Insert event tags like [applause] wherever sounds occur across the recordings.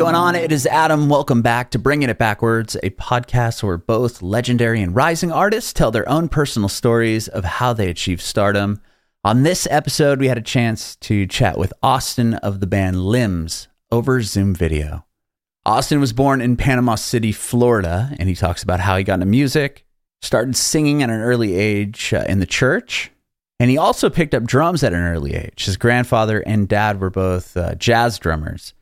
going on? It is Adam. Welcome back to Bringing It Backwards, a podcast where both legendary and rising artists tell their own personal stories of how they achieved stardom. On this episode, we had a chance to chat with Austin of the band Limbs over Zoom video. Austin was born in Panama City, Florida, and he talks about how he got into music, started singing at an early age uh, in the church, and he also picked up drums at an early age. His grandfather and dad were both uh, jazz drummers.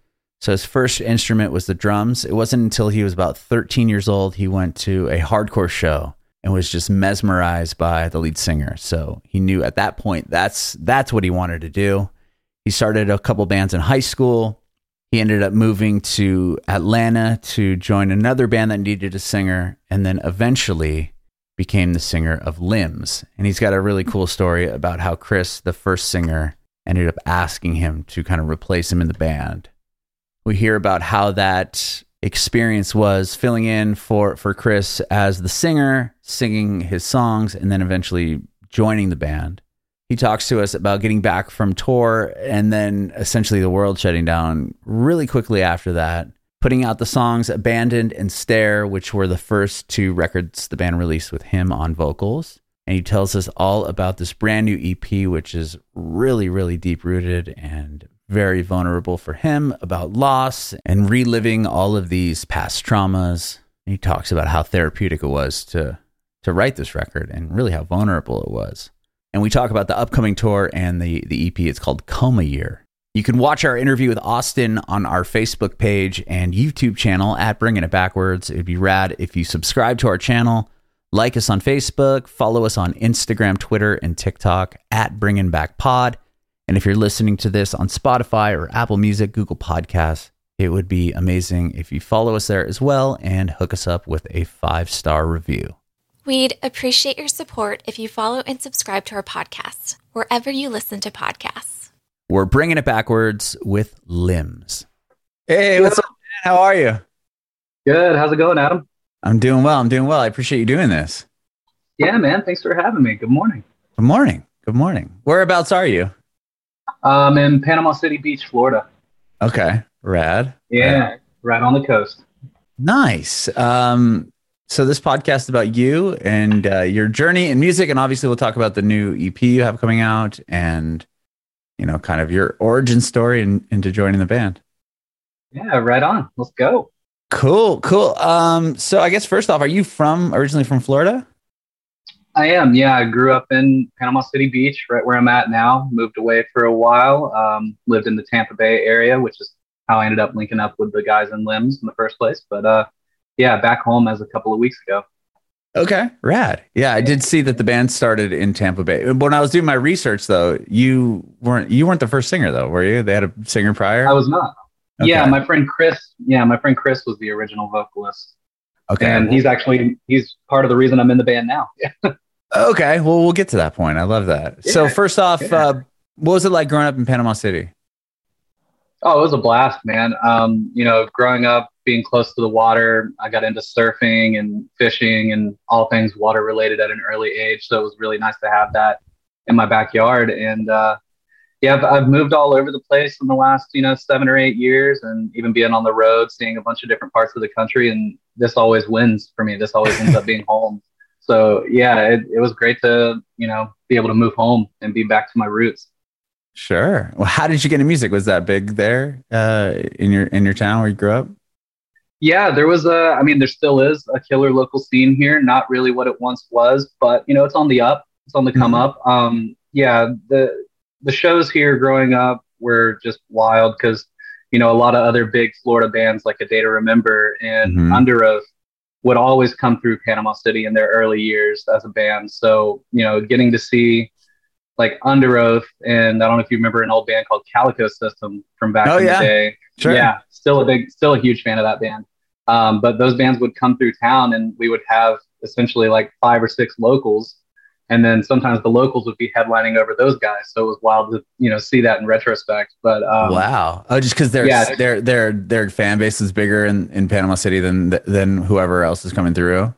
So his first instrument was the drums. It wasn't until he was about 13 years old he went to a hardcore show and was just mesmerized by the lead singer. So he knew at that point that's that's what he wanted to do. He started a couple bands in high school. He ended up moving to Atlanta to join another band that needed a singer and then eventually became the singer of Limbs. And he's got a really cool story about how Chris, the first singer, ended up asking him to kind of replace him in the band we hear about how that experience was filling in for for Chris as the singer, singing his songs, and then eventually joining the band. He talks to us about getting back from tour and then essentially the world shutting down really quickly after that, putting out the songs Abandoned and Stare, which were the first two records the band released with him on vocals. And he tells us all about this brand new EP, which is really, really deep rooted and very vulnerable for him about loss and reliving all of these past traumas. He talks about how therapeutic it was to to write this record and really how vulnerable it was. And we talk about the upcoming tour and the the EP. It's called Coma Year. You can watch our interview with Austin on our Facebook page and YouTube channel at Bringing It Backwards. It'd be rad if you subscribe to our channel, like us on Facebook, follow us on Instagram, Twitter, and TikTok at Bringing Back Pod. And if you're listening to this on Spotify or Apple Music, Google Podcasts, it would be amazing if you follow us there as well and hook us up with a five star review. We'd appreciate your support if you follow and subscribe to our podcast wherever you listen to podcasts. We're bringing it backwards with limbs. Hey, what's up, man? How are you? Good. How's it going, Adam? I'm doing well. I'm doing well. I appreciate you doing this. Yeah, man. Thanks for having me. Good morning. Good morning. Good morning. Whereabouts are you? Um, in Panama City Beach, Florida. Okay, rad. Yeah, rad. right on the coast. Nice. Um, so this podcast is about you and uh, your journey in music, and obviously we'll talk about the new EP you have coming out, and you know, kind of your origin story and into joining the band. Yeah, right on. Let's go. Cool, cool. Um, so I guess first off, are you from originally from Florida? I am. Yeah, I grew up in Panama City Beach, right where I'm at now. Moved away for a while. Um, lived in the Tampa Bay area, which is how I ended up linking up with the guys in Limbs in the first place. But uh, yeah, back home as a couple of weeks ago. Okay, rad. Yeah, I did see that the band started in Tampa Bay. When I was doing my research, though, you weren't you weren't the first singer, though, were you? They had a singer prior. I was not. Okay. Yeah, my friend Chris. Yeah, my friend Chris was the original vocalist. Okay, and he's actually he's part of the reason I'm in the band now. [laughs] Okay, well, we'll get to that point. I love that. Yeah, so, first off, yeah. uh, what was it like growing up in Panama City? Oh, it was a blast, man. Um, you know, growing up, being close to the water, I got into surfing and fishing and all things water related at an early age. So it was really nice to have that in my backyard. And uh, yeah, I've, I've moved all over the place in the last, you know, seven or eight years and even being on the road, seeing a bunch of different parts of the country. And this always wins for me. This always ends up being [laughs] home so yeah, it, it was great to you know be able to move home and be back to my roots. Sure. Well, how did you get into music? Was that big there uh, in your in your town where you grew up? Yeah, there was a. I mean, there still is a killer local scene here. Not really what it once was, but you know, it's on the up. It's on the come mm-hmm. up. Um, yeah, the the shows here growing up were just wild because you know a lot of other big Florida bands like A Day to Remember and mm-hmm. Underoath would always come through Panama City in their early years as a band. So, you know, getting to see like Underoath and I don't know if you remember an old band called Calico System from back oh, in yeah. the day. Sure. Yeah, still a big, still a huge fan of that band. Um, but those bands would come through town and we would have essentially like five or six locals and then sometimes the locals would be headlining over those guys. So it was wild to you know see that in retrospect. But um, wow, oh, just because their yeah. their their their fan base is bigger in, in Panama City than than whoever else is coming through.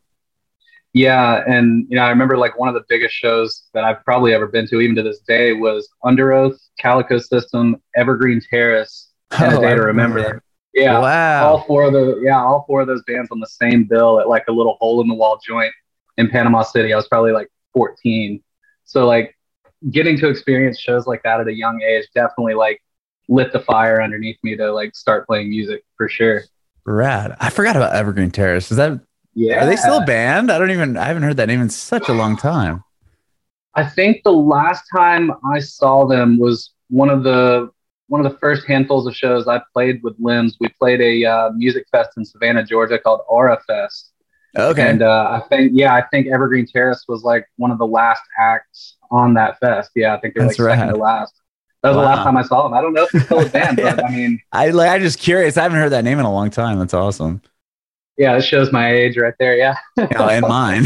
Yeah, and you know I remember like one of the biggest shows that I've probably ever been to, even to this day, was Underoath, Calico System, Evergreen Terrace, and [laughs] oh, a day to remember. remember. Yeah, Wow. all four of the yeah, all four of those bands on the same bill at like a little hole in the wall joint in Panama City. I was probably like 14. So like getting to experience shows like that at a young age definitely like lit the fire underneath me to like start playing music for sure. Rad. I forgot about Evergreen Terrace. Is that Yeah. are they still a band? I don't even I haven't heard that name in such a long time. I think the last time I saw them was one of the one of the first handfuls of shows I played with Limbs. We played a uh, music fest in Savannah, Georgia called Aura Fest. Okay. And uh, I think, yeah, I think Evergreen Terrace was like one of the last acts on that fest. Yeah, I think they were like That's second to last. That was the last time I saw them. I don't know if they're still a [laughs] band, but I mean, [laughs] I like I'm just curious. I haven't heard that name in a long time. That's awesome. yeah, it shows my age right there. Yeah. Know, [laughs] and mine.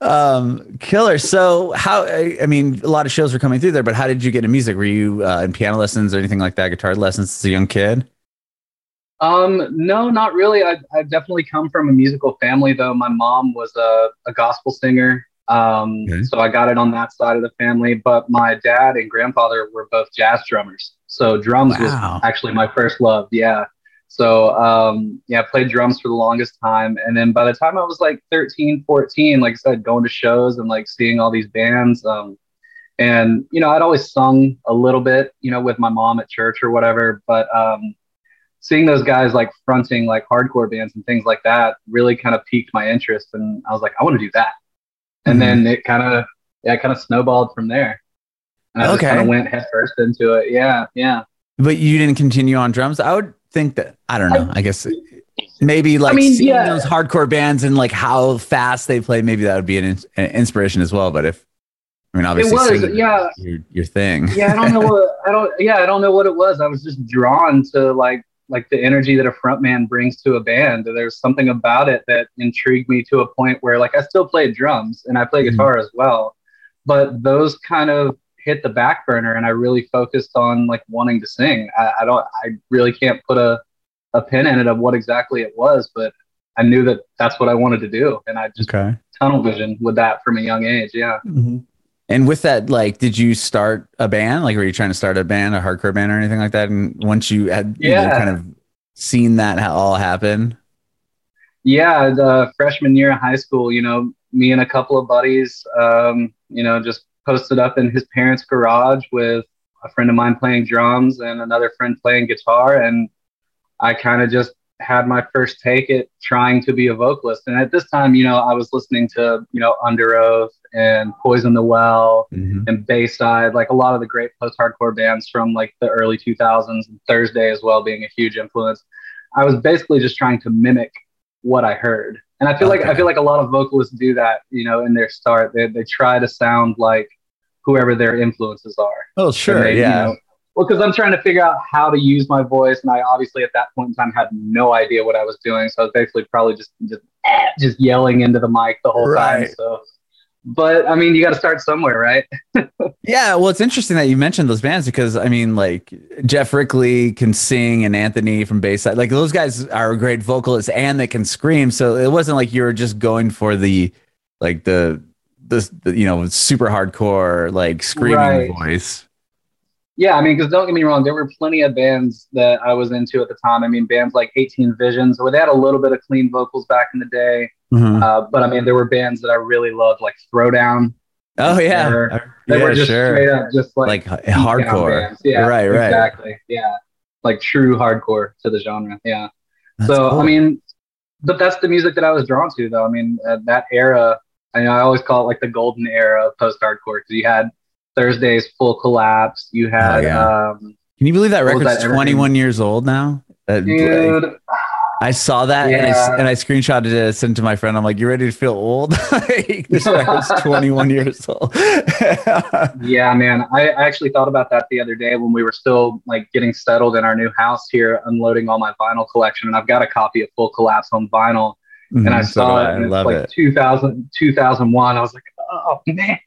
um, killer. So how? I I mean, a lot of shows were coming through there, but how did you get into music? Were you uh, in piano lessons or anything like that? Guitar lessons as a young kid? Um, no, not really. I I definitely come from a musical family, though. My mom was a, a gospel singer. Um, Okay. so I got it on that side of the family. But my dad and grandfather were both jazz drummers. So drums Wow. was actually my first love. Yeah. So um, yeah, I played drums for the longest time. And then by the time I was like 13, 14, like I said, going to shows and like seeing all these bands. Um, and you know, I'd always sung a little bit, you know, with my mom at church or whatever. But um, seeing those guys like fronting like hardcore bands and things like that really kind of piqued my interest and I was like, I want to do that. And Mhm. then it kind of yeah, kind of snowballed from there. And I just Okay. kind of went headfirst into it. Yeah, yeah. But you didn't continue on drums. I would think that I don't know. I guess maybe like I mean, seeing yeah. those hardcore bands and like how fast they play. Maybe that would be an, ins- an inspiration as well. But if I mean, obviously, was, yeah. your, your thing. yeah, I don't know [laughs] what I don't yeah, I don't know what it was. I was just drawn to like like the energy that a frontman brings to a band. There's something about it that intrigued me to a point where like I still played drums and I play Mhm. guitar as well. But those kind of hit the back burner and I really focused on like wanting to sing. I, I don't I really can't put a, a pin in it of what exactly it was, but I knew that that's what I wanted to do. And I just Okay. tunnel vision with that from a young age. Yeah. And with that, like, did you start a band? Like, were you trying to start a band, a hardcore band, or anything like that? And once you had, you know, kind of seen that all happen, Yeah, the freshman year of high school, you know, me and a couple of buddies, um, you know, just posted up in his parents' garage with a friend of mine playing drums and another friend playing guitar. And I kind of just had my first take at trying to be a vocalist. And at this time, you know, I was listening to, you know, Underoath and Poison the Well mm-hmm. and Bayside, like a lot of the great post hardcore bands from like the early 2000s, and Thursday as well being a huge influence. I was basically just trying to mimic what I heard. And I feel like I feel like a lot of vocalists do that, you know, in their start. They they try to sound like whoever their influences are. Oh, sure, they, you yeah. know- well, because I'm trying to figure out how to use my voice, and I obviously at that point in time had no idea what I was doing. So I was basically probably just just just yelling into the mic the whole Right. time. So, but I mean, you got to start somewhere, right? [laughs] Yeah, well, it's interesting that you mentioned those bands because I mean, like Geoff Rickly can sing, and Anthony from Bayside, like those guys are great vocalists and they can scream. So it wasn't like you were just going for the, like the, the, the you know, super hardcore like screaming Right. voice. Yeah, I mean, because don't get me wrong, there were plenty of bands that I was into at the time. I mean, bands like 18 Visions, where they had a little bit of clean vocals back in the day. Mhm. Uh, but I mean, there were bands that I really loved, like Throwdown. Oh yeah, They're- Uh, They yeah, were just sure. straight up, just like, like hardcore. bands. Yeah, Right, right. Exactly. Yeah, like true hardcore to the genre. Yeah. That's so cool. I mean, but that's the music that I was drawn to, though. I mean, uh, that era. I know I always call it like the golden era of post-hardcore because you had Thursday's Full Collapse. You had, Oh, yeah. um, Can you believe that What was record's that, Evergreen? 21 years old now? That- like, dude. I saw that and, I, Yeah. and I screenshotted it, sent it to my friend. I'm like, "You ready to feel old?" [laughs] like, this record's [laughs] 21 years old. [laughs] Yeah, man. I I actually thought about that the other day when we were still like getting settled in our new house here, unloading all my vinyl collection, and I've got a copy of Full Collapse on vinyl. And I Mhm, so saw it, I love like it, 2000, 2001. I was like, oh [laughs] man.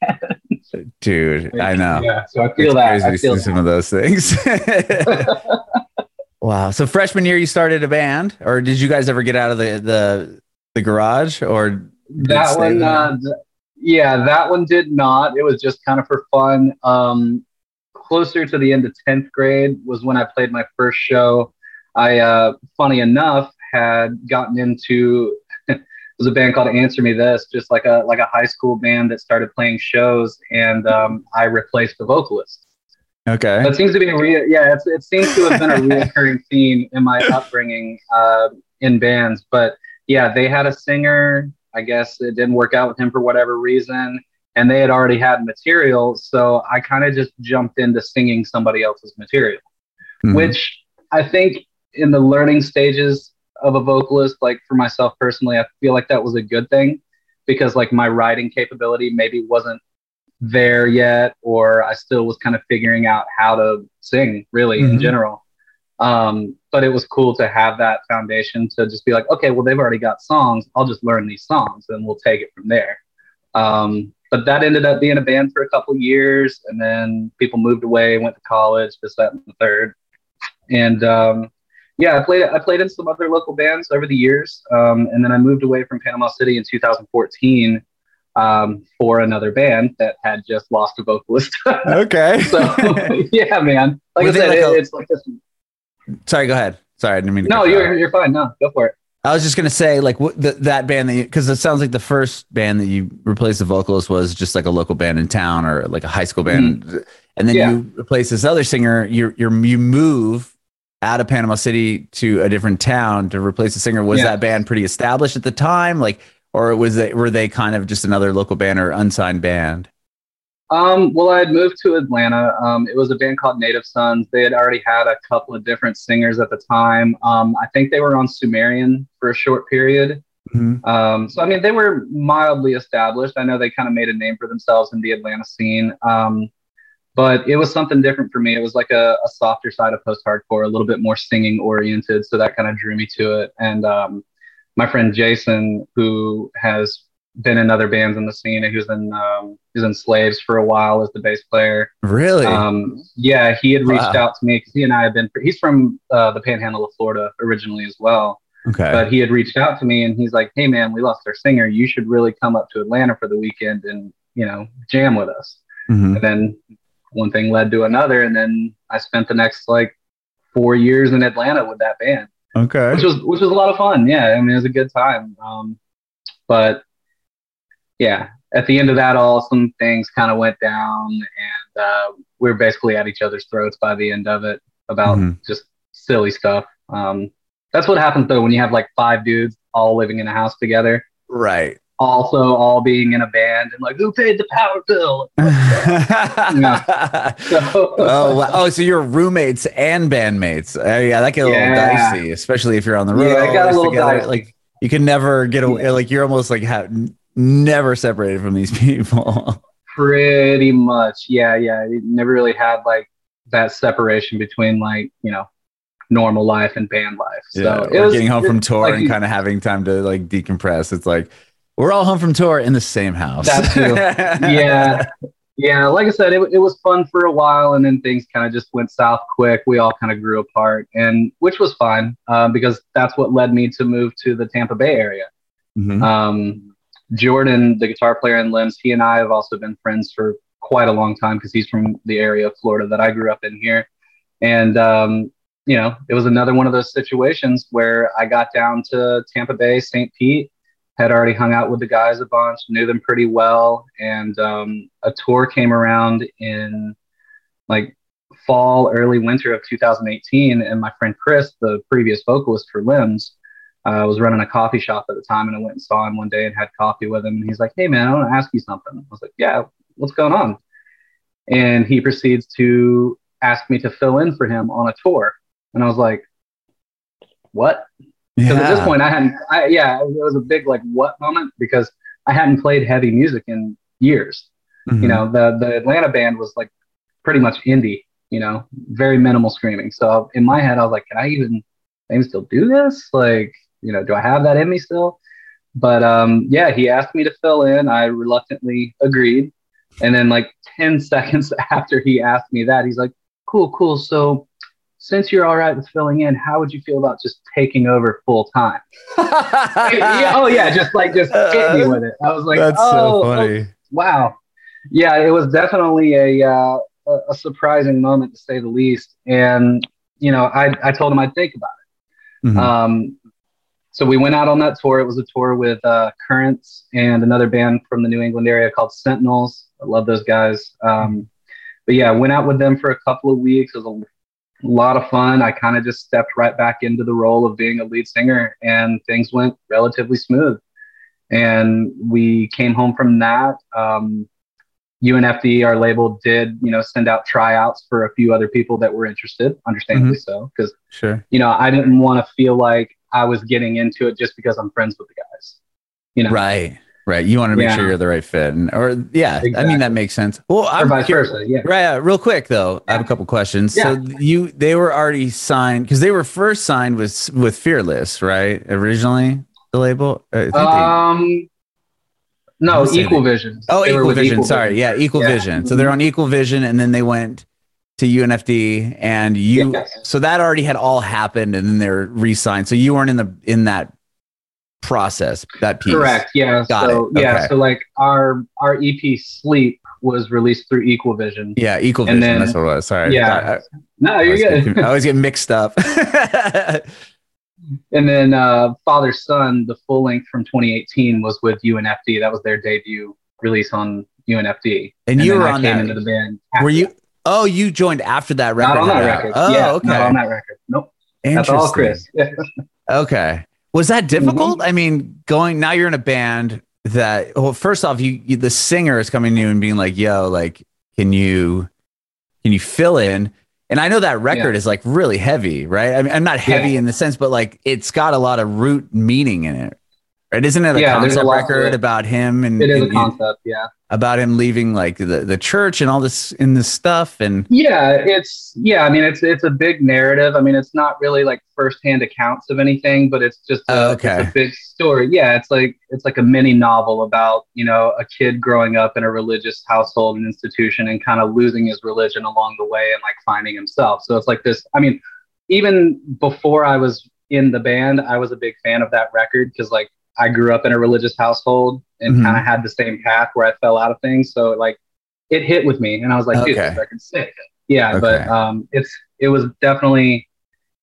dude. I know. Yeah, so I feel it's that. I feel see some of those things. [laughs] wow. So freshman year, you started a band, or did you guys ever get out of the the, the garage? Or that one, uh, yeah, that one did not. It was just kind of for fun. Um, closer to the end of tenth grade was when I played my first show. I, uh, funny enough, had gotten into was a band called Answer Me This, just like a like a high school band that started playing shows, and um, I replaced the vocalist. Okay. That seems to be a real yeah. It's, it seems to have been a [laughs] reoccurring theme in my upbringing uh, in bands, but yeah, they had a singer. I guess it didn't work out with him for whatever reason, and they had already had material, so I kind of just jumped into singing somebody else's material, Mhm. which I think in the learning stages of a vocalist, like for myself personally, I feel like that was a good thing because like my writing capability maybe wasn't there yet, or I still was kind of figuring out how to sing really in Mhm. general. Um, but it was cool to have that foundation to just be like, okay, well, they've already got songs. I'll just learn these songs and we'll take it from there. Um, but that ended up being a band for a couple years, and then people moved away, went to college, this, that, and the third. And um, yeah, I played I played in some other local bands over the years, um, and then I moved away from Panama City in 2014 um, for another band that had just lost a vocalist. [laughs] okay. so [laughs] yeah, man. Like Was I said, like it, a- it's like this. Sorry, go ahead. Sorry, I didn't mean to. No, you off. you're you're fine. No, go for it. I was just gonna say, like, what the, that band that you, because it sounds like the first band that you replaced the vocalist was just like a local band in town or like a high school band, and then Mm-hmm. Yeah. you replace this other singer. You you you move out of Panama City to a different town to replace the singer. Was Yeah. that band pretty established at the time, like, or was they were they kind of just another local band or unsigned band? Um, well, I had moved to Atlanta. Um, it was a band called Native Sons. They had already had a couple of different singers at the time. Um, I think they were on Sumerian for a short period. Um, so, I mean, they were mildly established. I know they kind of made a name for themselves in the Atlanta scene. But it was something different for me. It was like a, a softer side of post hardcore, a little bit more singing oriented. So that kind of drew me to it. And um, my friend Jason, who has been in other bands in the scene, he was in um, he was in Slaves for a while as the bass player. Really? Um, yeah, he had reached Wow. out to me because he and I have been. He's from uh, the Panhandle of Florida originally as well okay. but he had reached out to me and he's like, "Hey man, we lost our singer. You should really come up to Atlanta for the weekend and you know jam with us." Mhm. And then one thing led to another, and then I spent the next like four years in Atlanta with that band, Okay. which was which was a lot of fun. Yeah, I mean it was a good time. Um, but yeah, at the end of that, all some things kind of went down, and uh, we were basically at each other's throats by the end of it about Mhm. just silly stuff. Um, that's what happens though when you have like five dudes all living in a house together, Right. Also all being in a band, and like who paid the power bill? So, [laughs] oh, wow. oh, so you're roommates and bandmates. Uh, yeah, that get a little dicey, especially if you're on the road. Yeah, it got a little together. dicey. Like you can never get away. Like you're almost like have never separated from these [laughs] people. pretty much, yeah, yeah. You never really had like that separation between like you know normal life and band life. So yeah, it was getting home from tour like and kind of having time to like decompress. It's like we're all home from tour in the same house. That too. [laughs] yeah yeah like i said it, it was fun for a while and then things kind of just went south quick we all kind of grew apart and which was fine uh, because that's what led me to move to the tampa bay area Mhm. um, jordan the guitar player in limbs he and i have also been friends for quite a long time because he's from the area of florida that i grew up in here and um, you know it was another one of those situations where i got down to tampa bay st pete had already hung out with the guys a bunch, knew them pretty well, and um, a tour came around in like fall, early winter of 2018, and my friend Chris, the previous vocalist for Limbs, uh, was running a coffee shop at the time, and I went and saw him one day and had coffee with him, and he's like, "Hey man, I want to ask you something." I was like, "Yeah, what's going on?" And he proceeds to ask me to fill in for him on a tour, and I was like, "What?" Because at this point, I hadn't, I, yeah, it was a big like what moment because I hadn't played heavy music in years. Mhm. You know, the the Atlanta band was like pretty much indie. You know, very minimal screaming. So in my head, I was like, can I even, can I still do this? Like, you know, do I have that in me still? But um, yeah, he asked me to fill in. I reluctantly agreed. And then like 10 [laughs] seconds after he asked me that, he's like, cool, cool. So since you're all right with filling in, how would you feel about just taking over full time? yeah, [laughs] oh yeah, just like just hit me with it. I was like, That's oh, so oh, funny. wow. Yeah, it was definitely a uh, a, a surprising moment to say the least. And you know, I I told him I'd think about Mhm. Um, so we went out on that tour. It was a tour with uh, Currents and another band from the New England area called Sentinels. I love those guys. Um, but yeah, went out with them for a couple of weeks. It was a lot of fun. I kind of just stepped right back into the role of being a lead singer, and things went relatively smooth. And we came home from that. Um, UNFD, our label, did you know send out tryouts for a few other people that were interested, understandably so, because Sure. you know I didn't want to feel like I was getting into it just because I'm friends with the guys. You know, Right. Right. You want to make Yeah. sure you're the right fit. And, or, yeah, I mean, that makes sense. Well, or I'm vice curious- versa. Yeah. Right. uh, real quick though, I have a couple questions. Yeah. So you, they were already signed because they were first signed with with Fearless, right? Originally, the label. I think they- Um, no, Equal Vision. oh, They Equal Vision. Equal Sorry, Vision. yeah, Equal Yeah. Vision. So they're on Equal Vision, and then they went to UNFD, and you. Yes. So that already had all happened, and then they're re-signed. So you weren't in the in that process, that piece. Correct. Yeah. Got so it. yeah. Okay. So like our our EP Sleep was released through Equal Vision. Yeah, Equal And Vision. then- that's what it was. Sorry. Yeah. I- No, you're always good. get, I always get mixed up. [laughs] and then uh, Father Son, the full length from 2018, was with UNFD. That was their debut release on UNFD. and you were I on came that. into the band. Were you? Oh, you joined after that record. not on that record? Oh, yeah, okay. not on that record. Nope. That's all Chris. [laughs] Okay. Was that Mm-hmm. difficult? I mean, going now you're in a band that well, first off, you, you the singer is coming to you and being like, "Yo, like, can you can you fill in?" And I know that record is like really heavy, right? I mean, I'm not heavy Yeah. in the sense, but like it's got a lot of root meaning in it. Right? Isn't it a Yeah, there's a concept record about him and, It is a concept. Yeah. about him leaving like the, the church and all this in this stuff and Yeah, it's yeah. I mean, it's it's a big narrative. I mean, it's not really like firsthand accounts of anything, but it's just a, Oh, it's a big story. Yeah, it's like it's like a mini novel about you know a kid growing up in a religious household and institution and kind of losing his religion along the way and like finding himself. So it's like this. I mean, even before I was in the band, I was a big fan of that record because like I grew up in a religious household and Mhm. kind of had the same path where I fell out of things. So like it hit with me, and I was like, dude, this record's sick. Yeah, Okay. but um, it's it was definitely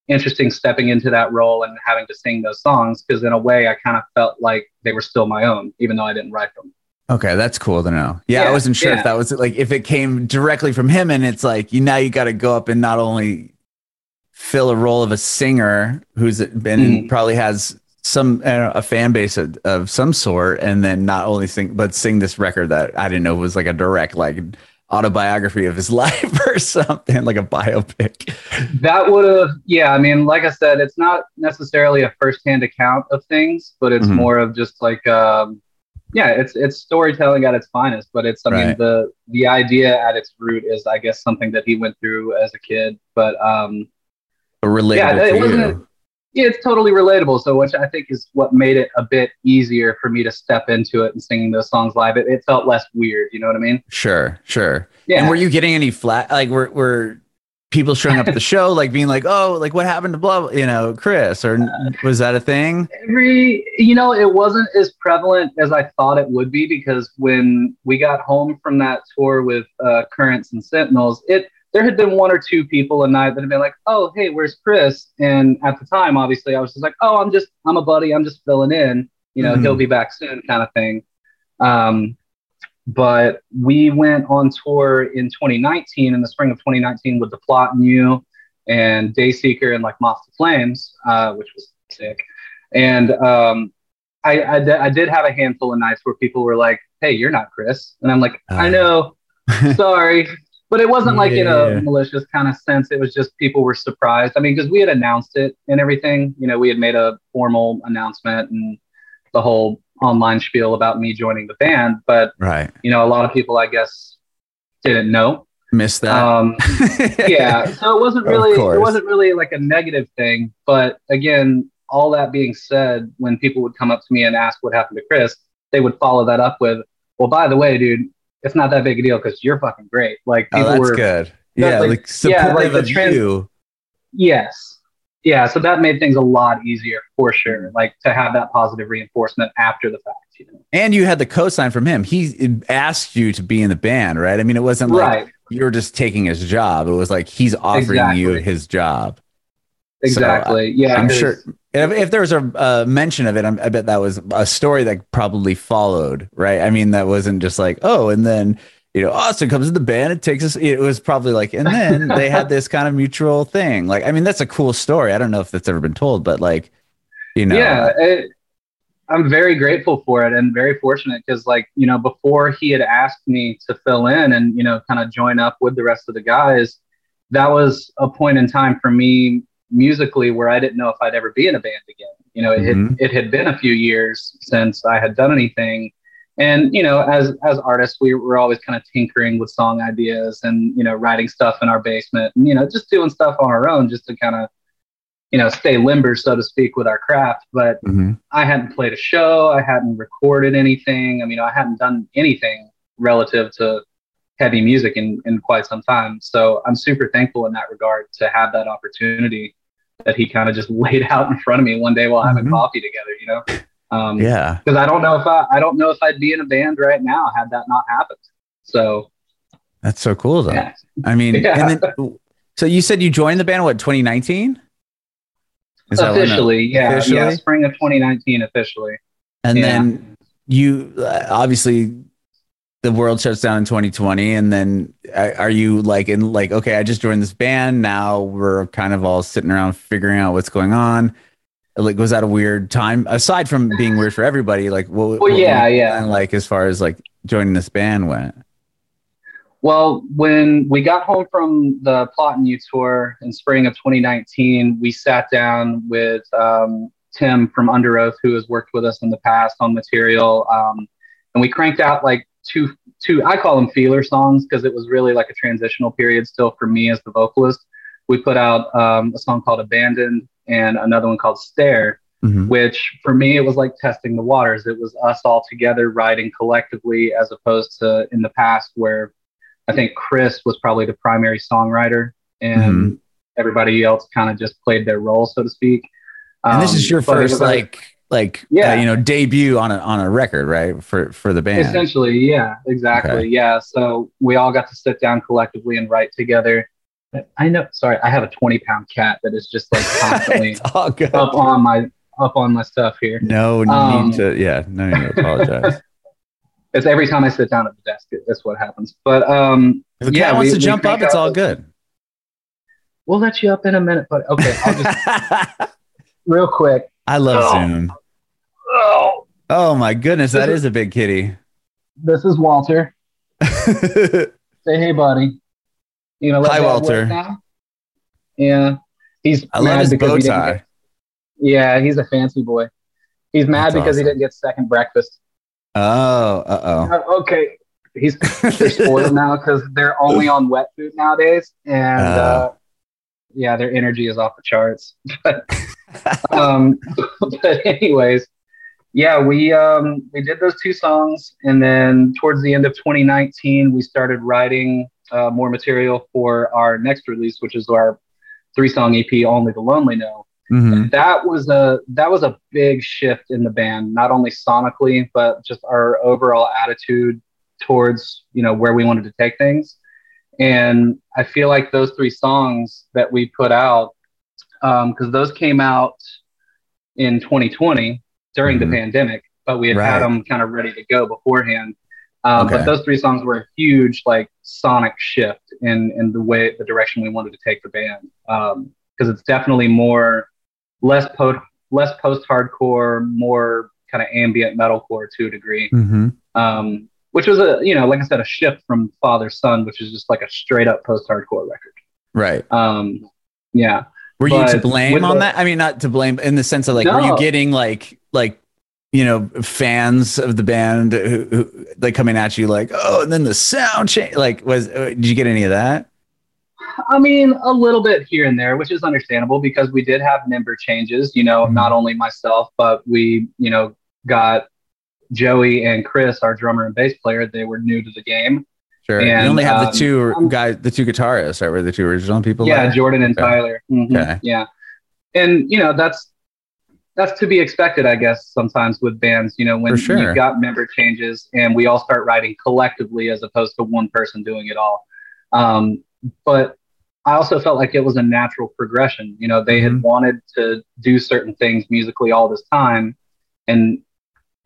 interesting stepping into that role and having to sing those songs because in a way I kind of felt like they were still my own, even though I didn't write them. okay that's cool to know yeah, i wasn't sure yeah. if that was like if it came directly from him and it's like you now you got to go up and not only fill a role of a singer who's been Mhm. probably has some uh, a fan base of, of some sort and then not only sing but sing this record that i didn't know was like a direct like autobiography of his [laughs] life or something like a biopic That would have, yeah. I mean, like I said, it's not necessarily a firsthand account of things, but it's Mhm. more of just like, um, yeah, it's it's storytelling at its finest. But it's, I mean, the the idea at its root is, I guess, something that he went through as a kid. But um, relatable Yeah, it to wasn't it's totally relatable. So, which I think is what made it a bit easier for me to step into it and singing those songs live. It, it felt less weird. You know what I mean? sure sure Yeah. And were you getting any flat like were were people showing up at the [laughs] show like being like, "Oh, like what happened to blah, blah," you know, Chris or was that a thing? every you know it wasn't as prevalent as i thought it would be because when we got home from that tour with uh, currents and sentinels it there had been one or two people a night that had been like oh hey where's chris? And at the time obviously i was just like oh i'm just i'm a buddy i'm just filling in you know Mhm. he'll be back soon kind of thing. Um, but we went on tour in 2019 in the spring of 2019 with the Plot in You and dayseeker and like moth to flames uh, which was sick. And um, I, I, I did have a handful of nights where people were like, "Hey, you're not Chris," and I'm like, "I Uh. know, [laughs] sorry," but it wasn't like in Yeah. a malicious kind of sense. It was just people were surprised. I mean, because we had announced it and everything. You know, we had made a formal announcement and the whole online spiel about me joining the band. But Right. you know, a lot of people, I guess, didn't know. Missed that. Um, [laughs] yeah so it wasn't really it wasn't really like a negative thing but again all that being said when people would come up to me and ask what happened to chris they would follow that up with well by the way dude it's not that big a deal because you're fucking great like oh, people that's were good. Yeah, like- like, yeah, supportive like the of trans- you. yes yeah so that made things a lot easier for sure like to have that positive reinforcement after the fact you know And you had the cosign from him. He asked you to be in the band, right? I mean, it wasn't like right you were just taking his job. It was like he's offering you his job. Exactly. So, yeah, I'm sure if, if there was a uh, mention of it, I'm, I bet that was a story that probably followed, right? I mean, that wasn't just like, oh, and then you know, Austin comes in the band, it takes us. It was probably like, and then [laughs] they had this kind of mutual thing. Like, I mean, that's a cool story. I don't know if that's ever been told, but like, you know, yeah, it, I'm very grateful for it and very fortunate because, like, you know, before he had asked me to fill in and you know, kind of join up with the rest of the guys, that was a point in time for me musically where I didn't know if I'd ever be in a band again. You know, mm-hmm. it, it had been a few years since I had done anything. And, you know, as, as artists, we were always kind of tinkering with song ideas and, you know, writing stuff in our basement and, you know, just doing stuff on our own just to kind of, you know, stay limber, so to speak, with our craft. But mm-hmm. I hadn't played a show. I hadn't recorded anything. I mean, I hadn't done anything relative to heavy music in, in quite some time. So I'm super thankful in that regard to have that opportunity that he kind of just [laughs] laid out in front of me one day while having mm-hmm. coffee together, you know? Um, yeah. Cause I don't know if I, I don't know if I'd be in a band right now had that not happened. So that's so cool though. Yeah. I mean, yeah. [laughs] and then, so you said you joined the band, what, 2019? officially, yeah, officially? yeah, spring of 2019 officially. And yeah. then you uh, obviously the world shuts down in 2020 and then uh, are you like in like okay i just joined this band. Now we're kind of all sitting around figuring out what's going on. Like was that a weird time? Aside from being weird for everybody like what, well what, yeah yeah. like as far as like joining this band went? Well when we got home from the Plot in You tour in spring of 2019 we sat down with um, tim from Underoath who has worked with us in the past on material um, and we cranked out like two two I call them feeler songs because it was really like a transitional period still for me as the vocalist. We put out um, a song called Abandoned and another one called Stare, mm-hmm. which for me it was like testing the waters. It was us all together writing collectively as opposed to in the past where I think Chris was probably the primary songwriter and mm-hmm. everybody else kind of just played their role, so to speak. Um, and this is your first like like uh, yeah. Uh, you know debut on a on a record right? For for the band. Essentially yeah exactly okay. yeah. So we all got to sit down collectively and write together. I know sorry i have a 20 pound cat that is just like [laughs] constantly up on my up on my stuff here. No um, need to yeah no need to apologize. [laughs] It's every time i sit down at the desk that's what happens. But um if the cat yeah, wants we, to jump up it's all good. We'll let you up in a minute but okay i'll just [laughs] real quick I love oh. Zoom. Oh. oh my goodness, that is, is, a big kitty. This is Walter. [laughs] Say hey, buddy. You know, hi, Walter. Yeah, he's. I love his bow tie. Get, yeah, he's a fancy boy. He's mad That's because awesome. he didn't get second breakfast. Oh, uh oh. Okay, he's they're spoiled now because they're only on wet food nowadays, and uh, uh, yeah, their energy is off the charts. [laughs] um, [laughs] but anyways, yeah, we um, we did those two songs, and then towards the end of 2019, we started writing uh, more material for our next release, which is our three song EP, "Only the Lonely Know." Mm-hmm. That was a that was a big shift in the band, not only sonically, but just our overall attitude towards you know where we wanted to take things. And I feel like those three songs that we put out because um, those came out in 2020 during mm-hmm. the pandemic, but we had right. had them kind of ready to go beforehand. Um, okay. But those three songs were a huge like sonic shift in in the way the direction we wanted to take the band because um, it's definitely more less post less post hardcore, more kind of ambient metalcore to a degree. Mm-hmm. Um, which was a you know like I said a shift from Father Son, which is just like a straight up post hardcore record. Right. Um, yeah. Were you to blame on the, that? I mean, not to blame in the sense of like, no. were you getting like, like, you know, fans of the band who, who like coming at you like, oh, and then the sound change. Like, was uh, did you get any of that? I mean, a little bit here and there, which is understandable because we did have member changes. You know, mm-hmm. not only myself, but we, you know, got Joey and Chris, our drummer and bass player. They were new to the game. Sure. And, you only have um, the two um, guys, the two guitarists, right? Were the two original people? Yeah, Jordan and okay. Tyler. Mm-hmm. Okay. Yeah, and you know that's that's to be expected, I guess. Sometimes with bands, you know, when sure. you've got member changes and we all start writing collectively as opposed to one person doing it all. Um, but I also felt like it was a natural progression. You know, they had Mhm. wanted to do certain things musically all this time and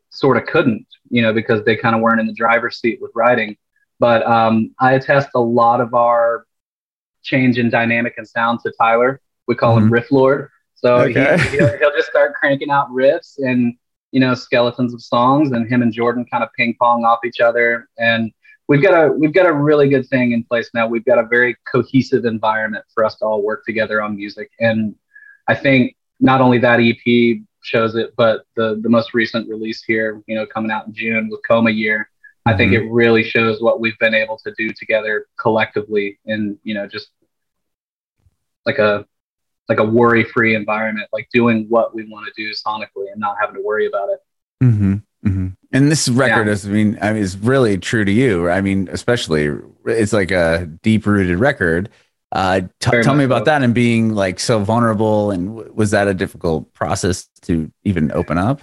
sort of couldn't, you know, because they kind of weren't in the driver's seat with writing. But um, I attest a lot of our change in dynamic and sound to Tyler. We call him Mhm. Riff Lord. So Okay. he, [laughs] he'll, he'll just start cranking out riffs and, you know, skeletons of songs and him and Jordan kind of ping pong off each other. And we've got a we've got a really good thing in place now. We've got a very cohesive environment for us to all work together on music. And I think not only that EP shows it, but the the most recent release here, you know, coming out in June with Coma Year, I think it really shows what we've been able to do together collectively in, you know, just like a like a worry free environment, like doing what we want to do sonically and not having to worry about it. Mm-hmm. Mm-hmm. And this record Yeah. is, I mean, I mean, is really true to you. I mean, especially it's like a deep rooted record. Uh, t- tell me about so. that and being like so vulnerable. And w- was that a difficult process to even open up?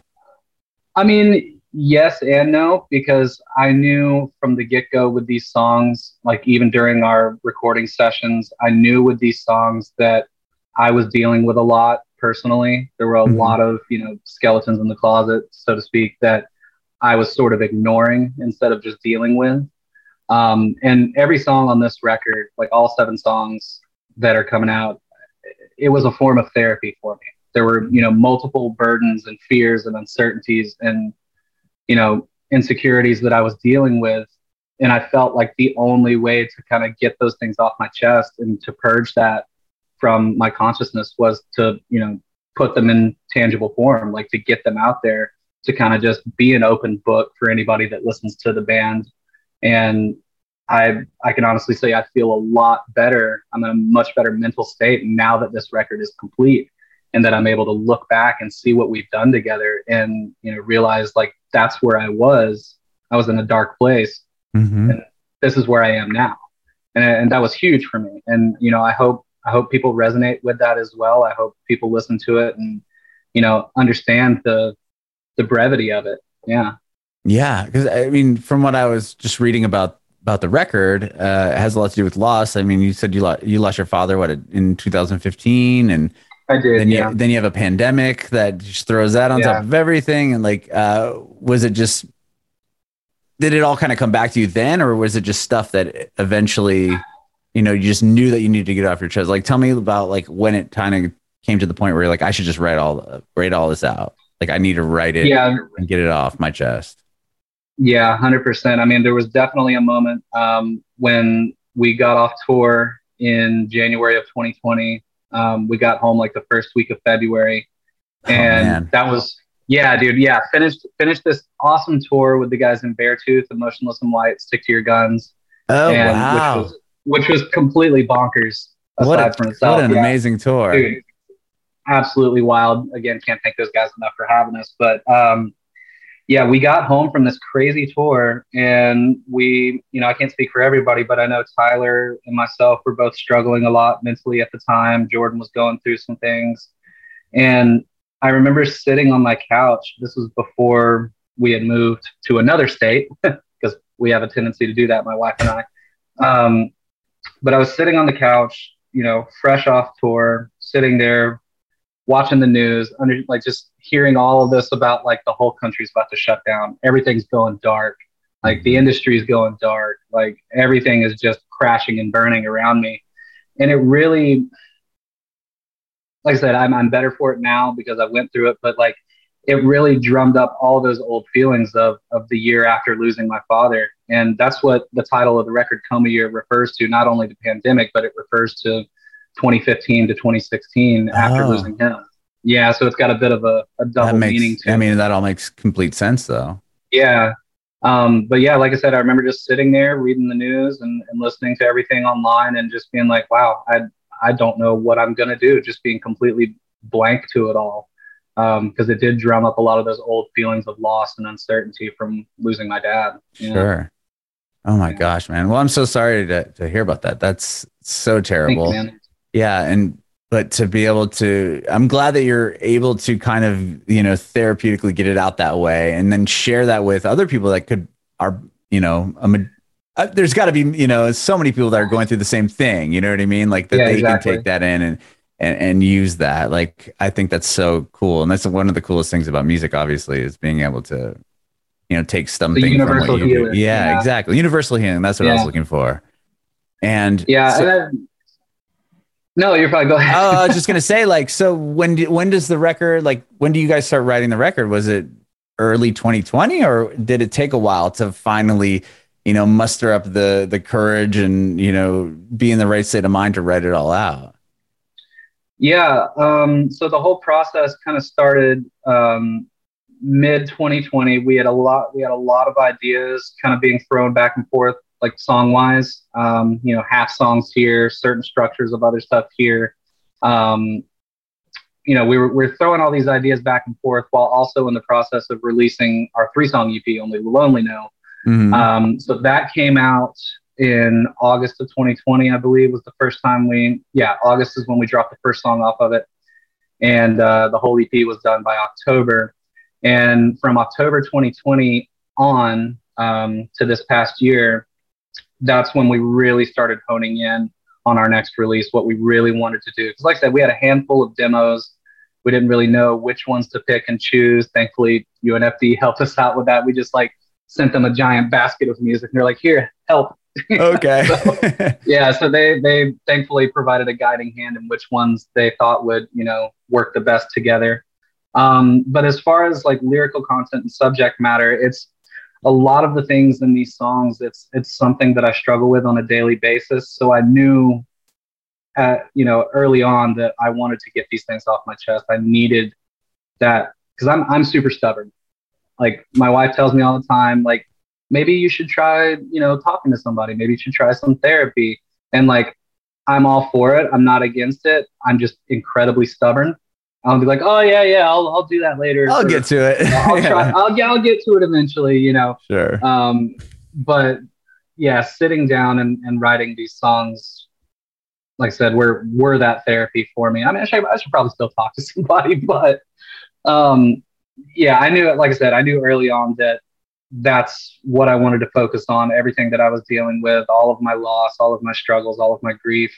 I mean, yes and no, because I knew from the get go with these songs, like even during our recording sessions, I knew with these songs that I was dealing with a lot personally. There were a Mhm. lot of, you know, skeletons in the closet, so to speak, that I was sort of ignoring instead of just dealing with. Um, and every song on this record, like all seven songs that are coming out, it was a form of therapy for me. There were, you know, multiple burdens and fears and uncertainties and, you know, insecurities that I was dealing with. And I felt like the only way to kind of get those things off my chest and to purge that from my consciousness was to, you know, put them in tangible form, like to get them out there to kind of just be an open book for anybody that listens to the band. And I I can honestly say I feel a lot better. I'm in a much better mental state now that this record is complete and that I'm able to look back and see what we've done together and you know realize like that's where I was. I was in a dark place. Mm-hmm. This is where I am now. And and that was huge for me. And you know, I hope I hope people resonate with that as well. I hope people listen to it and you know understand the the brevity of it. Yeah. Yeah, because I mean, from what I was just reading about about the record, uh, it has a lot to do with loss. I mean, you said you lost you lost your father what in 2015, and I did. then yeah. you then you have a pandemic that just throws that on Yeah. top of everything. And like, uh, was it just did it all kind of come back to you then, or was it just stuff that eventually, you know, you just knew that you needed to get off your chest? Like, tell me about like when it kind of came to the point where you're like, I should just write all write all this out. Like, I need to write it yeah. and get it off my chest. Yeah, hundred percent. I mean, there was definitely a moment um, when we got off tour in January of 2020. Um, we got home like the first week of February, Oh, and man. that was yeah, dude. Yeah, finished finished this awesome tour with the guys in Beartooth, Motionless in White, Stick to Your Guns, Oh and wow! which was which was completely bonkers. Aside What, a, from itself, what an Yeah amazing tour! dude, absolutely wild. Again, can't thank those guys enough for having us. But um, yeah, we got home from this crazy tour, and we, you know, I can't speak for everybody, but I know Tyler and myself were both struggling a lot mentally at the time. Jordan was going through some things, and I remember sitting on my couch. This was before we had moved to another state [laughs] because we have a tendency to do that, my wife and I. Um, but I was sitting on the couch, you know, fresh off tour, sitting there watching the news, under like just hearing all of this about like the whole country's about to shut down. Everything's going dark. Like the mm-hmm. industry's going dark. Like everything is just crashing and burning around me. And it really like I said, I'm I'm better for it now because I went through it, but like it really drummed up all those old feelings of of the year after losing my father. And that's what the title of the record Coma Year refers to, not only the pandemic, but it refers to 2015 to 2016 after Oh. losing him. Yeah, so it's got a bit of a, a that double makes. meaning to I mean, that all makes complete sense, though. Yeah. Um, but yeah, like I said, I remember just sitting there reading the news and, and listening to everything online and just being like, wow, I, I don't know what I'm going to do. Just being completely blank to it all. Um, cause it did drum up a lot of those old feelings of loss and uncertainty from losing my dad. you know? Sure. Oh my Yeah. gosh, man. Well, I'm so sorry to to hear about that. That's so you, terrible. man. Yeah, and but to be able to I'm glad that you're able to kind of, you know, therapeutically get it out that way and then share that with other people that could are, you know, a, uh, there's got to be you know so many people that are going through the same thing. You know what I mean? Like that Yeah, they exactly. can take that in and, and and use that. Like I think that's so cool, and that's one of the coolest things about music. Obviously, is being able to you know take something from universal what you do. Yeah, yeah. exactly. Universal healing. That's what I was looking for. And Yeah. so- and then, no, you're probably go ahead. oh, I was just gonna say, like, so when do, when does the record like when do you guys start writing the record? Was it early 2020, or did it take a while to finally, you know, muster up the the courage and you know be in the right state of mind to write it all out? Yeah. Um, so the whole process kind of started um, mid 2020. We had a lot. We had a lot of ideas kind of being thrown back and forth, like song wise. Um, you know, half songs here, certain structures of other stuff here. Um, you know, we were, we are throwing all these ideas back and forth while also in the process of releasing our three song EP, Only the Lonely Know. Mhm. Um, so that came out in August of 2020, I believe, was the first time we, yeah, August is when we dropped the first song off of it. And uh, the whole EP was done by October. And from October 2020 on um, to this past year, that's when we really started honing in on our next release, what we really wanted to do. Because, like I said, we had a handful of demos. We didn't really know which ones to pick and choose. Thankfully, UNFD [laughs] helped us out with that. We just like sent them a giant basket of music. And they're like, here, help. [laughs] okay. Yeah. So they, they thankfully provided a guiding hand in which ones they thought would, you know, work the best together. Um, but as far as like lyrical content and subject matter, it's a lot of the things in these songs. It's, it's something that I struggle with on a daily basis. So I knew at, you know, early on that I wanted to get these things off my chest. I needed that because I'm, I'm super stubborn. Like my wife tells me all the time, like, maybe you should try, you know, talking to somebody. Maybe you should try some therapy. And like, I'm all for it. I'm not against it. I'm just incredibly stubborn. I'll be like, oh yeah, yeah, I'll, I'll do that later. I'll Or, get to it. I'll try. [laughs] I'll, yeah, I'll get to it eventually, you know. sure. Um, but yeah, sitting down and, and writing these songs, like I said, were were that therapy for me. I mean, I should, I should probably still talk to [laughs] somebody, but um, yeah, I knew, it. like I said, I knew early on that that's what I wanted to focus on. Everything that I was dealing with, all of my loss, all of my struggles, all of my grief.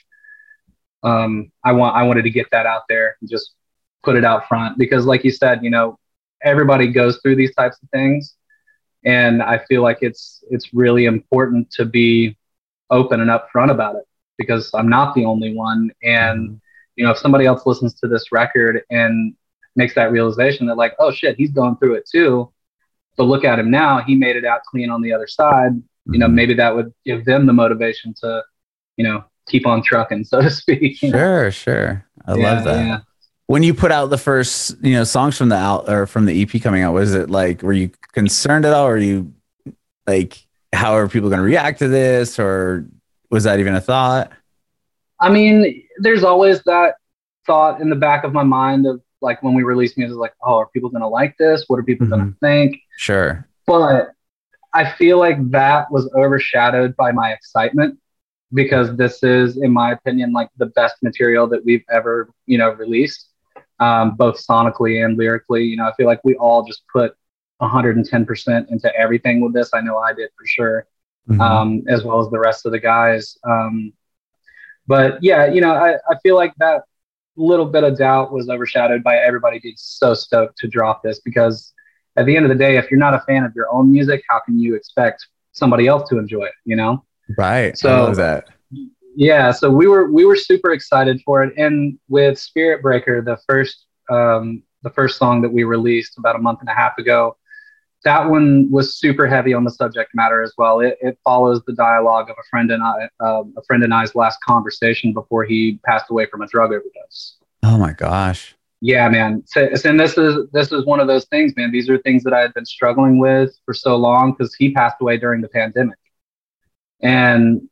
Um, I want, I wanted to get that out there and just put it out front because, like you said, you know, everybody goes through these types of things, and I feel like it's it's really important to be open and upfront about it because I'm not the only one, and you know, if somebody else listens to this record and makes that realization that like, oh shit, he's going through it too. But look at him now; he made it out clean on the other side. You know, maybe that would give them the motivation to, you know, keep on trucking, so to speak. Sure, sure. I Yeah, love that. yeah. When you put out the first, you know, songs from the out or from the EP coming out, was it like were you concerned at all? Or you like how are people going to react to this, or was that even a thought? I mean, there's always that thought in the back of my mind of like when we release music, like, oh, are people going to like this? What are people going to mm-hmm. think? Sure. But I feel like that was overshadowed by my excitement because this is, in my opinion, like the best material that we've ever, you know, released, um, both sonically and lyrically. You know, I feel like we all just put 110% into everything with this. I know I did for sure Mhm. um, as well as the rest of the guys. Um, but yeah, you know, I, I feel like that little bit of doubt was overshadowed by everybody being so stoked to drop this because at the end of the day, if you're not a fan of your own music, how can you expect somebody else to enjoy it? You know? right. I So- love that. Yeah. So we were we were super excited for it, and with Spirit Breaker, the first um, the first song that we released about a month and a half ago, that one was super heavy on the subject matter as well. It, it follows the dialogue of a friend and I, uh, a friend and I's last conversation before he passed away from a drug overdose. Oh my gosh. Yeah, man. So, and this is this is one of those things, man. These are things that I had been struggling with for so long because he passed away during the pandemic, and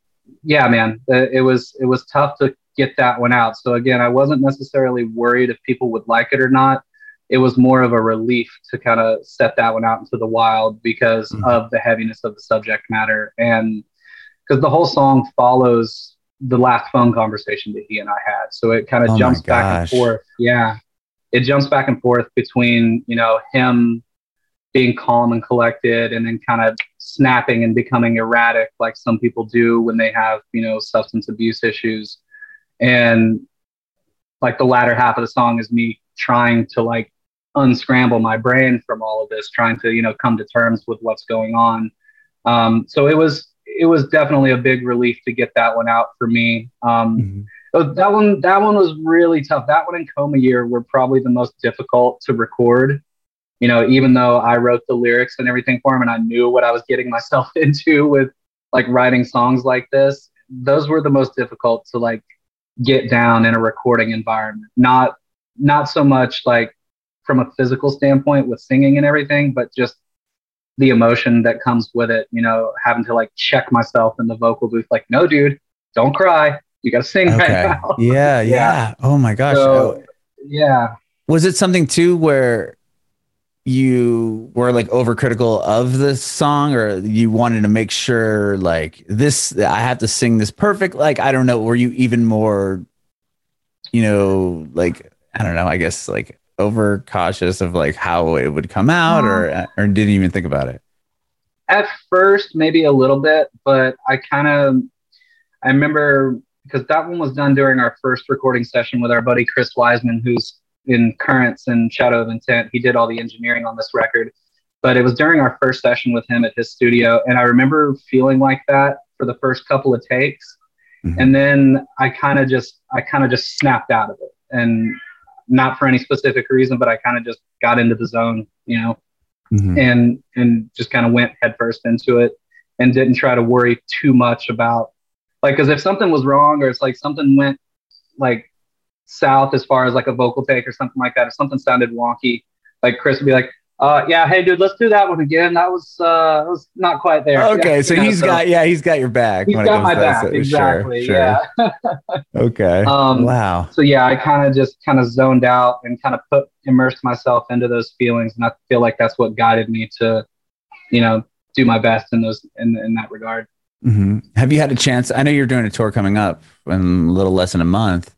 yeah, man, it it was it was tough to get that one out. So again, I wasn't necessarily worried if people would like it or not. It was more of a relief to kind of set that one out into the wild because Mhm. of the heaviness of the subject matter and because the whole song follows the last phone conversation that he and I had. So it kind of Oh jumps back and forth. Yeah. It jumps back and forth between, you know, him being calm and collected and then kind of snapping and becoming erratic like some people do when they have you know substance abuse issues. And like the latter half of the song is me trying to like unscramble my brain from all of this trying to you know come to terms with what's going on. Um, so it was it was definitely a big relief to get that one out for me. Um, mm-hmm. that one that one was really tough. That one and coma year were probably the most difficult to record you know, even though I wrote the lyrics and everything for him and I knew what I was getting [laughs] myself into with like writing songs like this, those were the most difficult to like get down in a recording environment. Not not so much like from a physical standpoint with singing and everything, but just the emotion that comes with it, you know, having to like check myself in the vocal booth, like, no, dude, don't cry. You got to sing okay. right now. Yeah, [laughs] yeah, yeah. Oh my gosh. So, oh. Yeah. Was it something too where you were like overcritical of the song or you wanted to make sure like this i have to sing this perfect? Like i don't know were you even more you know like i don't know i guess like over cautious of like how it would come out or uh, or didn't even think about it? At first maybe a little bit but i kind of i remember because that one was done during our first recording session with our buddy chris wiseman who's in Currents and Shadow of Intent. He did all the engineering on this record. But it was during our first session with him at his studio. And I remember feeling like that for the first couple of takes. Mm-hmm. And then I kind of just, I kind of just snapped out of it. And not for any specific reason, but I kind of just got into the zone, you know, mm-hmm. and, and just kind of went headfirst into it and didn't try to worry too much about like, cause if something was wrong or it's like something went like south as far as like a vocal take or something like that. If something sounded wonky, like Chris would be like, uh, yeah, hey dude, let's do that one again. That was uh, that was not quite there. Okay, yeah, so know, he's so got yeah, he's got your back. He's got my back that. exactly. Sure, sure. Yeah. [laughs] [laughs] okay. Um, wow. So yeah, I kind of just kind of zoned out and kind of put immersed myself into those feelings, and I feel like that's what guided me to, you know, do my best in those in in that regard. Mm-hmm. Have you had a chance? I know you're doing a tour coming up in a little less than a month.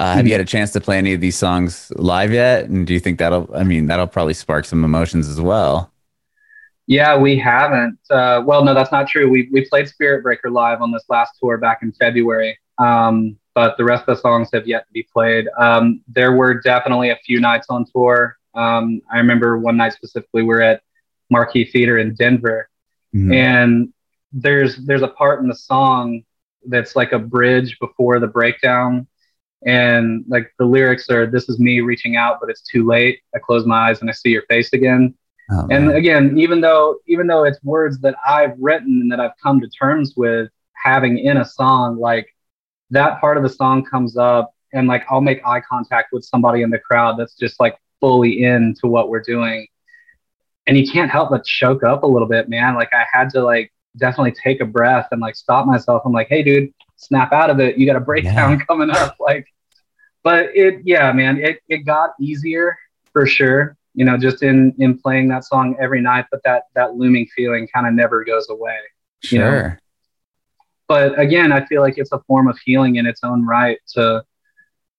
Uh, have you had a chance to play any of these songs live yet? And do you think that'll, I mean, that'll probably spark some emotions as well? Yeah, we haven't. Uh, well, no, that's not true. We, we played Spirit Breaker live on this last tour back in February, um, but the rest of the songs have yet to be played. Um, there were definitely a few nights on tour. Um, I remember one night specifically, we are at Marquee Theater in Denver, mm-hmm. and there's there's a part in the song that's like a bridge before the breakdown and like the lyrics are this is me reaching out but it's too late. I close my eyes and i see your face again. Oh, and again even though even though it's words that i've written and that i've come to terms with having in a song like that part of the song comes up and like i'll make eye contact with somebody in the crowd that's just like fully into what we're doing. And you can't help but choke up a little bit man. Like i had to like definitely take a breath and like stop myself. I'm like hey dude snap out of it. You got a breakdown yeah. [laughs] coming up. Like, but it, yeah, man, it, it got easier for sure. You know, just in, in playing that song every night, but that, that looming feeling kind of never goes away. Sure. You know? But again, I feel like it's a form of healing in its own right to,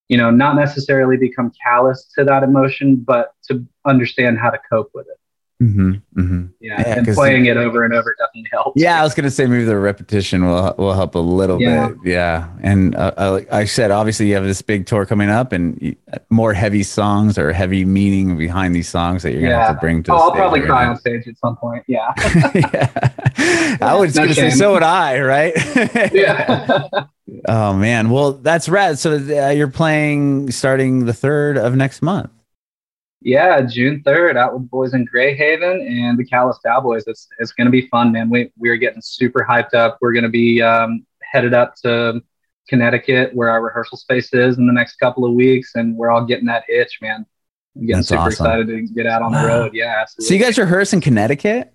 you know, not necessarily become callous to that emotion, but to understand how to cope with it. Mm-hmm, mm-hmm. Yeah, yeah, and playing it over and over definitely helps. Yeah, I was gonna say maybe the repetition will will help a little yeah. bit. Yeah, and uh, uh I said obviously you have this big tour coming up, and more heavy songs or heavy meaning behind these songs that you're gonna yeah. have to bring to. Oh, I'll probably cry on stage at some point. Yeah. [laughs] yeah. I was no gonna shame. say so would I, right? [laughs] yeah. [laughs] oh man, well that's rad. So uh, you're playing starting the third of next month yeah, June third, out with boys in Greyhaven and the Callous Cowboys. It's it's gonna be fun, man. We we're getting super hyped up. We're gonna be um, headed up to Connecticut, where our rehearsal space is, in the next couple of weeks, and we're all getting that itch, man. I'm getting That's super awesome. excited to get out on the road. Yeah, absolutely. So you guys rehearse in Connecticut?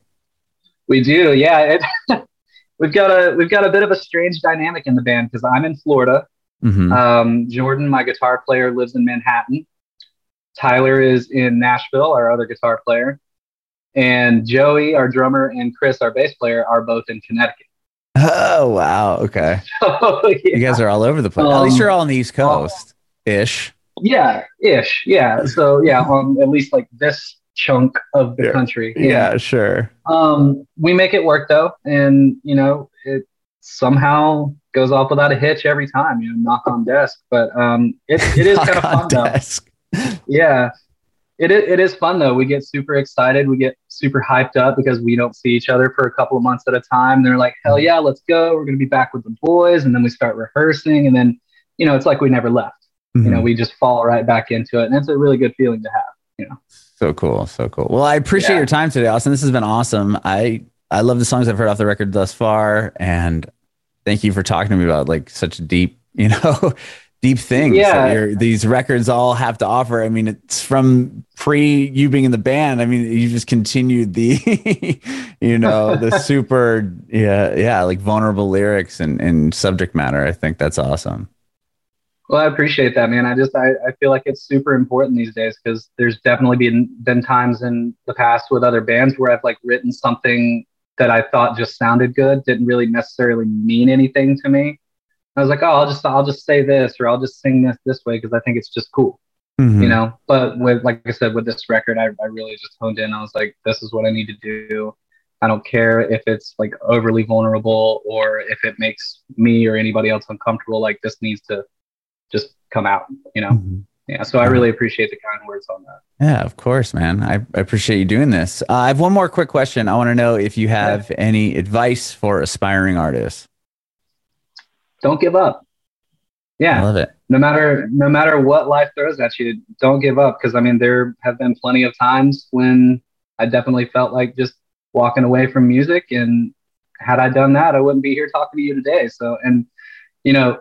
We do. Yeah, it, [laughs] we've got a we've got a bit of a strange dynamic in the band because I'm in Florida. Mm-hmm. Um, Jordan, my guitar player, lives in Manhattan Tyler is in Nashville, our other guitar player. And Joey, our drummer, and Chris, our bass player, are both in Connecticut. Oh, wow. Okay. [laughs] So, yeah. You guys are all over the place. Um, at least you're all on the East Coast ish. Yeah, ish. Yeah. So, yeah, on at least like this chunk of the Yeah. country. Yeah, sure. Um, we make it work though, and you know, it somehow goes off without a hitch every time. You know, knock on desk, but um, it it is [laughs] kind of fun though. desk. Yeah, it is, it is fun though. We get super excited. We get super hyped up because we don't see each other for a couple of months at a time. They're like, hell yeah, let's go. We're gonna be back with the boys, and then we start rehearsing, and then you know, it's like we never left. You know, Mhm. we just fall right back into it, and it's a really good feeling to have. You know. So cool, so cool. Well, I appreciate Yeah. your time today, Austin. This has been awesome. I I love the songs I've heard off the record thus far, and thank you for talking to me about like such deep, [laughs] you know, deep things Yeah. that these records all have to offer. I mean, it's from pre you being in the band. I mean, you just continued the, [laughs] you know, the [laughs] super, yeah, yeah, like vulnerable lyrics and and subject matter. I think that's awesome. Well, I appreciate that, man. I just I, I feel like it's super important these days because there's definitely been been times in the past with other bands where I've like written something that I thought just sounded good, didn't really necessarily mean anything to me. I was like, oh, I'll just I'll just say this or I'll just sing this this way because I think it's just cool, Mhm. you know. But with like I said, with this record, I, I really just honed in. I was like, this is what I need to do. I don't care if it's like overly vulnerable or if it makes me or anybody else uncomfortable. Like this needs to just come out, you know? Mhm. Yeah. So I really appreciate the kind words on that. Yeah, of course, man. I, I appreciate you doing this. Uh, I have one more quick question. I want to know if you have any advice for aspiring artists. Don't give up. I Yeah. love it. No matter no matter what life throws at you, don't give up. Because I mean, there have been plenty of times when I definitely felt like just walking away from music. And had I done that, I wouldn't be here talking to you today. So, and you know,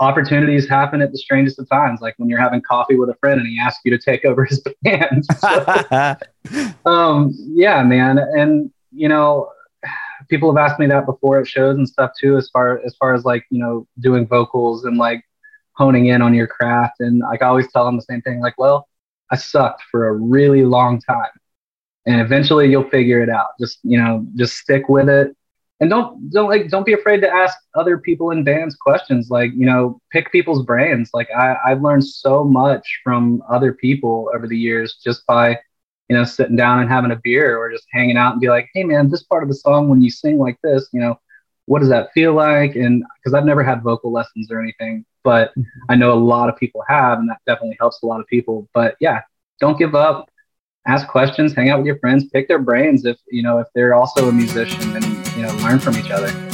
opportunities happen at the strangest of times, like when you're having coffee with a friend and he asks you to take over his [laughs] band. So, [laughs] um yeah man and you know people have asked me that before at shows and stuff too as far as far as like you know doing vocals and like honing in on your craft. And like i always tell them the same thing like well i sucked for a really long time and eventually you'll figure it out. Just you know just stick with it. And don't don't like don't be afraid to ask other people in bands questions like you know pick people's brains. Like i i've learned so much from other people over the years just by you know, sitting down and having a beer or just hanging out and be like, hey, man, this part of the song, when you sing like this, you know, what does that feel like? And because I've never had vocal lessons or anything, but mm-hmm. I know a lot of people have, and that definitely helps a lot of people. But yeah, don't give up. Ask questions, hang out with your friends, pick their brains if, you know, if they're also a musician and, you know, learn from each other.